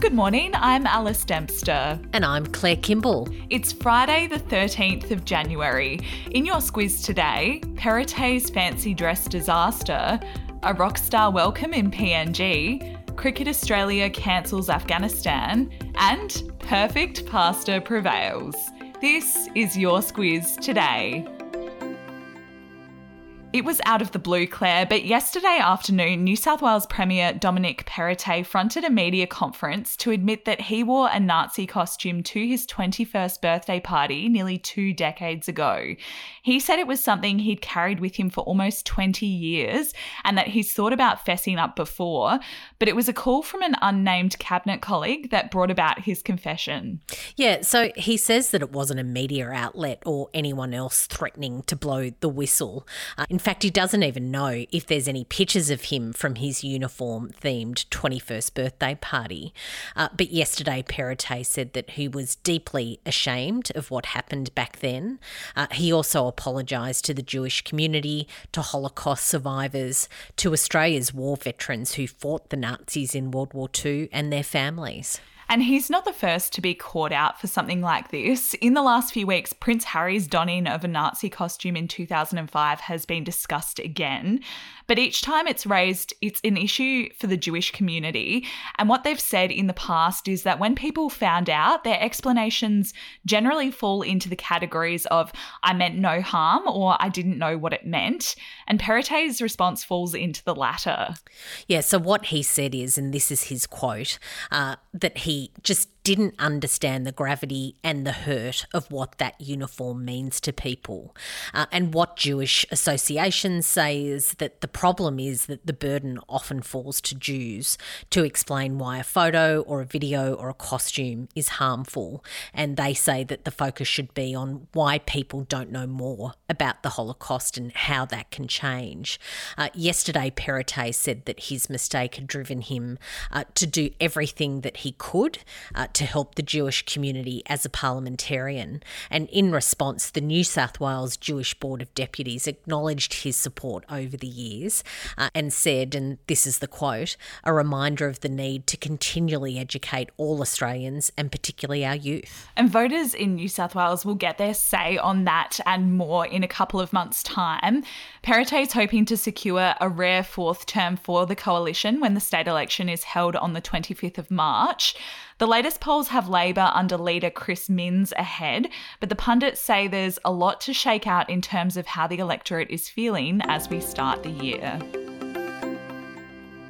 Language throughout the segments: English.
Good morning, I'm Alice Dempster. And I'm Claire Kimball. It's Friday, the 13th of January. In your squiz today, Perrottet's fancy dress disaster, a rock star welcome in PNG, Cricket Australia cancels Afghanistan, and perfect pasta prevails. This is your squiz today. It was out of the blue, Claire, but yesterday afternoon, New South Wales Premier Dominic Perrottet fronted a media conference to admit that he wore a Nazi costume to his 21st birthday party nearly two decades ago. He said it was something he'd carried with him for almost 20 years and that he's thought about fessing up before, but it was a call from an unnamed cabinet colleague that brought about his confession. Yeah, so he says that it wasn't a media outlet or anyone else threatening to blow the whistle. Uh, in fact, he doesn't even know if there's any pictures of him from his uniform themed 21st birthday party. Uh, but yesterday, Perrottet said that he was deeply ashamed of what happened back then. Uh, he also apologised to the Jewish community, to Holocaust survivors, to Australia's war veterans who fought the Nazis in World War II and their families. And he's not the first to be caught out for something like this. In the last few weeks, Prince Harry's donning of a Nazi costume in 2005 has been discussed again. But each time it's raised, it's an issue for the Jewish community. And what they've said in the past is that when people found out, their explanations generally fall into the categories of, I meant no harm or I didn't know what it meant. And Perrottet's response falls into the latter. Yeah, so what he said is, and this is his quote, uh, that he just didn't understand the gravity and the hurt of what that uniform means to people. Uh, and what Jewish associations say is that the problem is that the burden often falls to Jews to explain why a photo or a video or a costume is harmful. And they say that the focus should be on why people don't know more about the Holocaust and how that can change. Uh, yesterday, Perrottet said that his mistake had driven him uh, to do everything that he could uh, to help the Jewish community as a parliamentarian. And in response, the New South Wales Jewish Board of Deputies acknowledged his support over the years uh, and said, and this is the quote, a reminder of the need to continually educate all Australians and particularly our youth. And voters in New South Wales will get their say on that and more in a couple of months' time. Perrottet is hoping to secure a rare fourth term for the coalition when the state election is held on the 25th of March. The latest polls have Labor under leader Chris Minns ahead, but the pundits say there's a lot to shake out in terms of how the electorate is feeling as we start the year.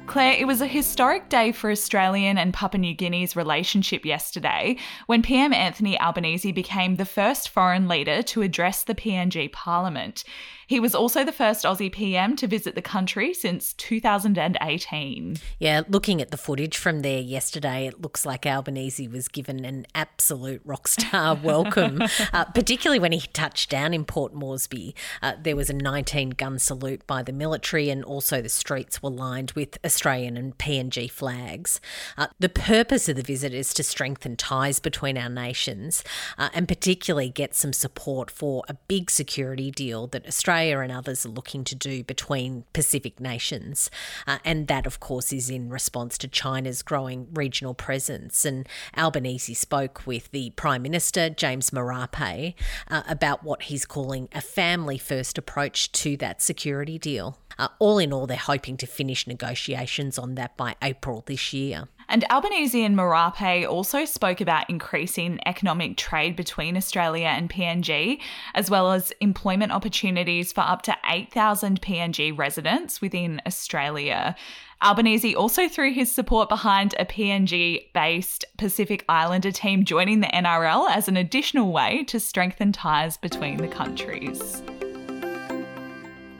Claire, it was a historic day for Australian and Papua New Guinea's relationship yesterday when PM Anthony Albanese became the first foreign leader to address the PNG Parliament. He was also the first Aussie PM to visit the country since 2018. Yeah, looking at the footage from there yesterday, it looks like Albanese was given an absolute rock star welcome, uh, particularly when he touched down in Port Moresby. Uh, there was a 19 gun salute by the military, and also the streets were lined with Australian and PNG flags. Uh, the purpose of the visit is to strengthen ties between our nations uh, and particularly get some support for a big security deal that Australia Australia and others are looking to do between Pacific nations. Uh, and that, of course, is in response to China's growing regional presence. And Albanese spoke with the Prime Minister, James Marape, uh, about what he's calling a family first approach to that security deal. Uh, all in all, they're hoping to finish negotiations on that by April this year. And Albanese and Marape also spoke about increasing economic trade between Australia and PNG, as well as employment opportunities for up to 8,000 PNG residents within Australia. Albanese also threw his support behind a PNG based Pacific Islander team joining the NRL as an additional way to strengthen ties between the countries.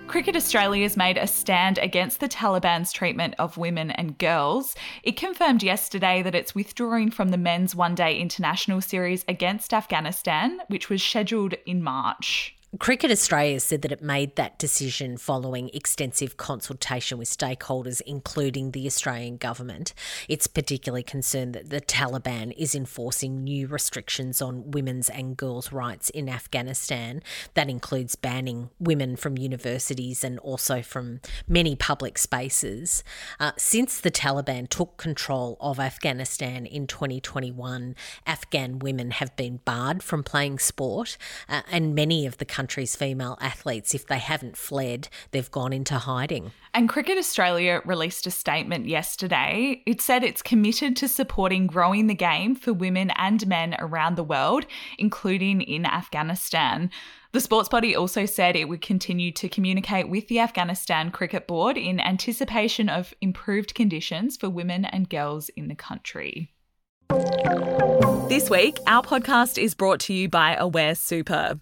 Cricket Australia has made a stand against the Taliban's treatment of women and girls. It confirmed yesterday that it's withdrawing from the men's one day international series against Afghanistan, which was scheduled in March. Cricket Australia said that it made that decision following extensive consultation with stakeholders, including the Australian government. It's particularly concerned that the Taliban is enforcing new restrictions on women's and girls' rights in Afghanistan. That includes banning women from universities and also from many public spaces. Uh, since the Taliban took control of Afghanistan in 2021, Afghan women have been barred from playing sport, uh, and many of the country's female athletes, if they haven't fled, they've gone into hiding. And Cricket Australia released a statement yesterday. It said it's committed to supporting growing the game for women and men around the world, including in Afghanistan. The sports body also said it would continue to communicate with the Afghanistan Cricket Board in anticipation of improved conditions for women and girls in the country. This week, our podcast is brought to you by Aware Super.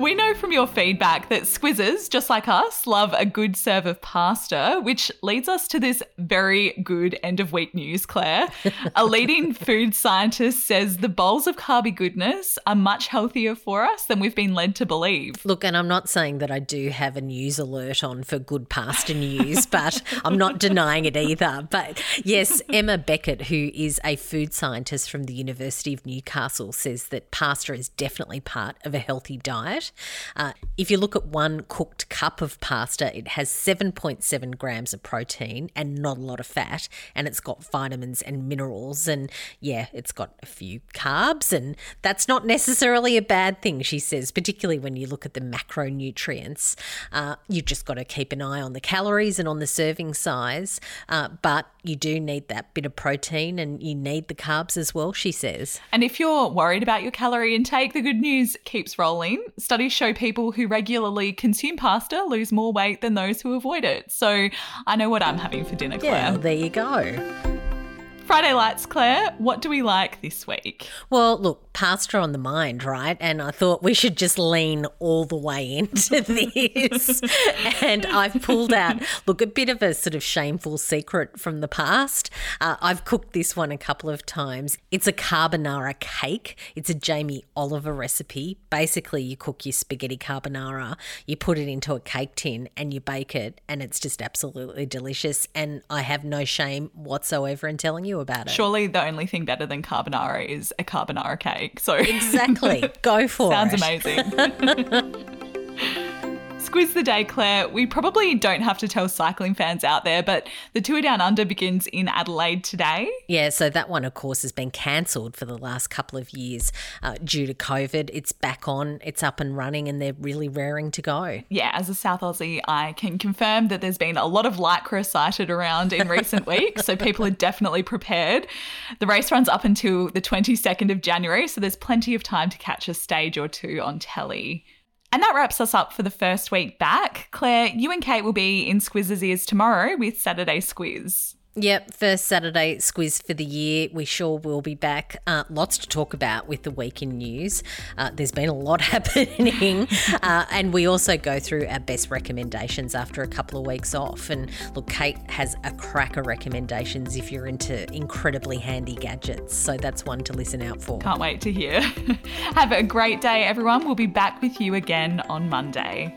We know from your feedback that squizzes, just like us, love a good serve of pasta, which leads us to this very good end of week news, Claire. a leading food scientist says the bowls of carby goodness are much healthier for us than we've been led to believe. Look, and I'm not saying that I do have a news alert on for good pasta news, but I'm not denying it either. But yes, Emma Beckett, who is a food scientist from the University of Newcastle, says that pasta is definitely part of a healthy diet. Uh, if you look at one cooked cup of pasta, it has 7.7 grams of protein and not a lot of fat, and it's got vitamins and minerals. And yeah, it's got a few carbs, and that's not necessarily a bad thing, she says, particularly when you look at the macronutrients. Uh, you've just got to keep an eye on the calories and on the serving size, uh, but you do need that bit of protein and you need the carbs as well, she says. And if you're worried about your calorie intake, the good news keeps rolling. Studies show people who regularly consume pasta lose more weight than those who avoid it. So I know what I'm having for dinner, Claire. Yeah, there you go. Friday Lights, Claire, what do we like this week? Well, look, pasta on the mind, right? And I thought we should just lean all the way into this. and I've pulled out, look, a bit of a sort of shameful secret from the past. Uh, I've cooked this one a couple of times. It's a carbonara cake, it's a Jamie Oliver recipe. Basically, you cook your spaghetti carbonara, you put it into a cake tin, and you bake it, and it's just absolutely delicious. And I have no shame whatsoever in telling you about it. Surely the only thing better than carbonara is a carbonara cake. So exactly, go for Sounds it. Sounds amazing. Squiz the day, Claire. We probably don't have to tell cycling fans out there, but the Tour Down Under begins in Adelaide today. Yeah, so that one, of course, has been cancelled for the last couple of years uh, due to COVID. It's back on, it's up and running, and they're really raring to go. Yeah, as a South Aussie, I can confirm that there's been a lot of lycra sighted around in recent weeks, so people are definitely prepared. The race runs up until the 22nd of January, so there's plenty of time to catch a stage or two on telly. And that wraps us up for the first week back. Claire, you and Kate will be in Squizz's ears tomorrow with Saturday Squiz. Yep, first Saturday squiz for the year. We sure will be back. Uh, lots to talk about with the week in news. Uh, there's been a lot happening. Uh, and we also go through our best recommendations after a couple of weeks off. And look, Kate has a cracker recommendations if you're into incredibly handy gadgets. So that's one to listen out for. Can't wait to hear. Have a great day, everyone. We'll be back with you again on Monday.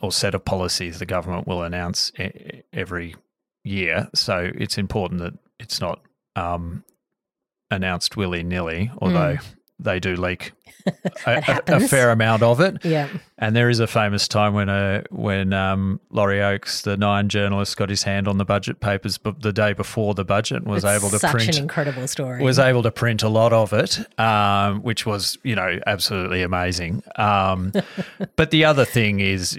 or set of policies the government will announce every year. So it's important that it's not um, announced willy nilly, although mm. they do leak a, a, fair amount of it. Yeah. And there is a famous time when a uh, when um, Laurie Oakes, the Nine journalist, got his hand on the budget papers, but the day before the budget was it's able to such print an incredible story. Was able to print a lot of it, um, which was you know absolutely amazing. Um, but the other thing is